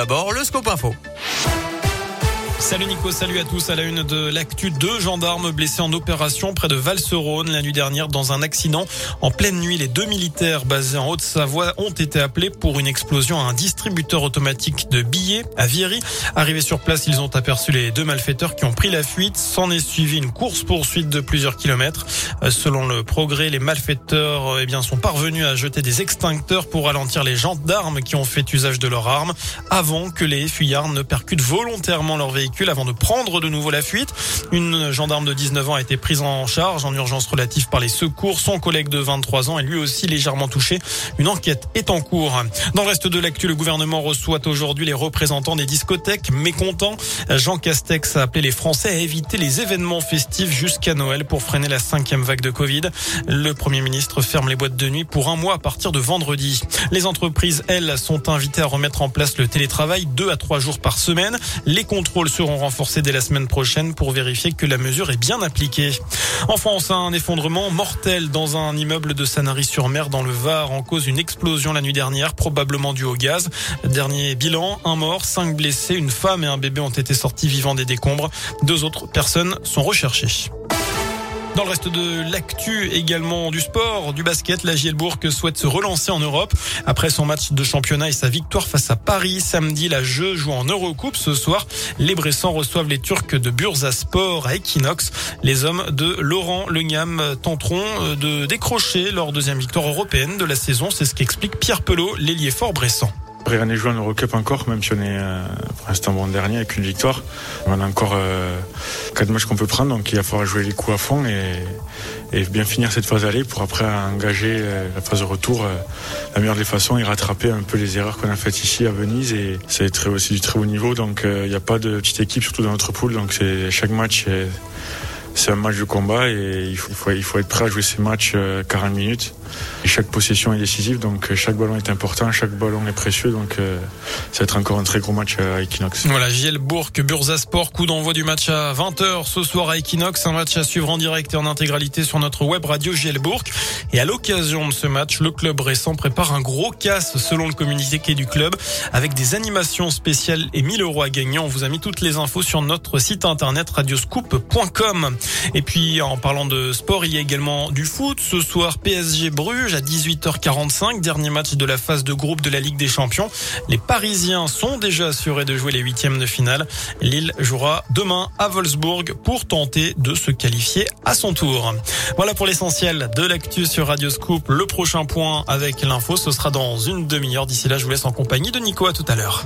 D'abord, le scope info. Salut Nico, salut à tous. À la une de l'actu, deux gendarmes blessés en opération près de Val-Serone la nuit dernière dans un accident. En pleine nuit, les deux militaires basés en Haute-Savoie ont été appelés pour une explosion à un distributeur automatique de billets à Viry. Arrivés sur place, ils ont aperçu les deux malfaiteurs qui ont pris la fuite. S'en est suivi une course-poursuite de plusieurs kilomètres. Euh, selon le progrès, les malfaiteurs eh bien, sont parvenus à jeter des extincteurs pour ralentir les gendarmes qui ont fait usage de leurs armes avant que les fuyards ne percutent volontairement leur véhicule avant de prendre de nouveau la fuite. Une gendarme de 19 ans a été prise en charge en urgence relative par les secours. Son collègue de 23 ans est lui aussi légèrement touché. Une enquête est en cours. Dans le reste de l'actu, le gouvernement reçoit aujourd'hui les représentants des discothèques mécontents. Jean Castex a appelé les Français à éviter les événements festifs jusqu'à Noël pour freiner la cinquième vague de Covid. Le Premier ministre ferme les boîtes de nuit pour un mois à partir de vendredi. Les entreprises, elles, sont invitées à remettre en place le télétravail deux à trois jours par semaine. Les contrôles seront renforcés dès la semaine prochaine pour vérifier que la mesure est bien appliquée. En France, un effondrement mortel dans un immeuble de Sanary-sur-Mer dans le Var en cause d'une explosion la nuit dernière, probablement due au gaz. Dernier bilan, un mort, cinq blessés, une femme et un bébé ont été sortis vivants des décombres. Deux autres personnes sont recherchées. Dans le reste de l'actu également du sport, du basket, la Gielbourg souhaite se relancer en Europe. Après son match de championnat et sa victoire face à Paris samedi, la jeu joue en Eurocoupe. Ce soir, les Bressans reçoivent les Turcs de Bursaspor à Equinox. Les hommes de Laurent Legnam tenteront de décrocher leur deuxième victoire européenne de la saison. C'est ce qu'explique Pierre Pelot, l'ailier fort bressan. Rien n'est joué en Eurocup encore, même si on est euh, pour l'instant bon dernier avec une victoire. On a encore euh, quatre matchs qu'on peut prendre, donc il va falloir jouer les coups à fond et, bien finir cette phase aller pour après engager euh, la phase de retour euh, la meilleure des façons et rattraper un peu les erreurs qu'on a faites ici à Venise. Et c'est du très haut niveau, donc euh, il n'y a pas de petite équipe, surtout dans notre poule. Donc c'est chaque match. C'est un match de combat et il faut, il faut, être prêt à jouer ces matchs 40 minutes. Et chaque possession est décisive, donc chaque ballon est important, chaque ballon est précieux, donc euh, ça va être encore un très gros match à Equinox. Voilà, Gielbourg, Bursasport, coup d'envoi du match à 20h ce soir à Equinox, un match à suivre en direct et en intégralité sur notre web radio Gielbourg. Et à l'occasion de ce match, le club récent prépare un gros casse selon le communiqué du club, avec des animations spéciales et 1000 euros à gagner. On vous a mis toutes les infos sur notre site internet radioscoop.com. Et puis en parlant de sport, il y a également du foot. Ce soir, PSG Bruges à 18h45, dernier match de la phase de groupe de la Ligue des Champions. Les Parisiens sont déjà assurés de jouer les huitièmes de finale. Lille jouera demain à Wolfsburg pour tenter de se qualifier à son tour. Voilà pour l'essentiel de l'actu sur Radio Scoop. Le prochain point avec l'info, ce sera dans une demi-heure. D'ici là, je vous laisse en compagnie de Nico. À tout à l'heure.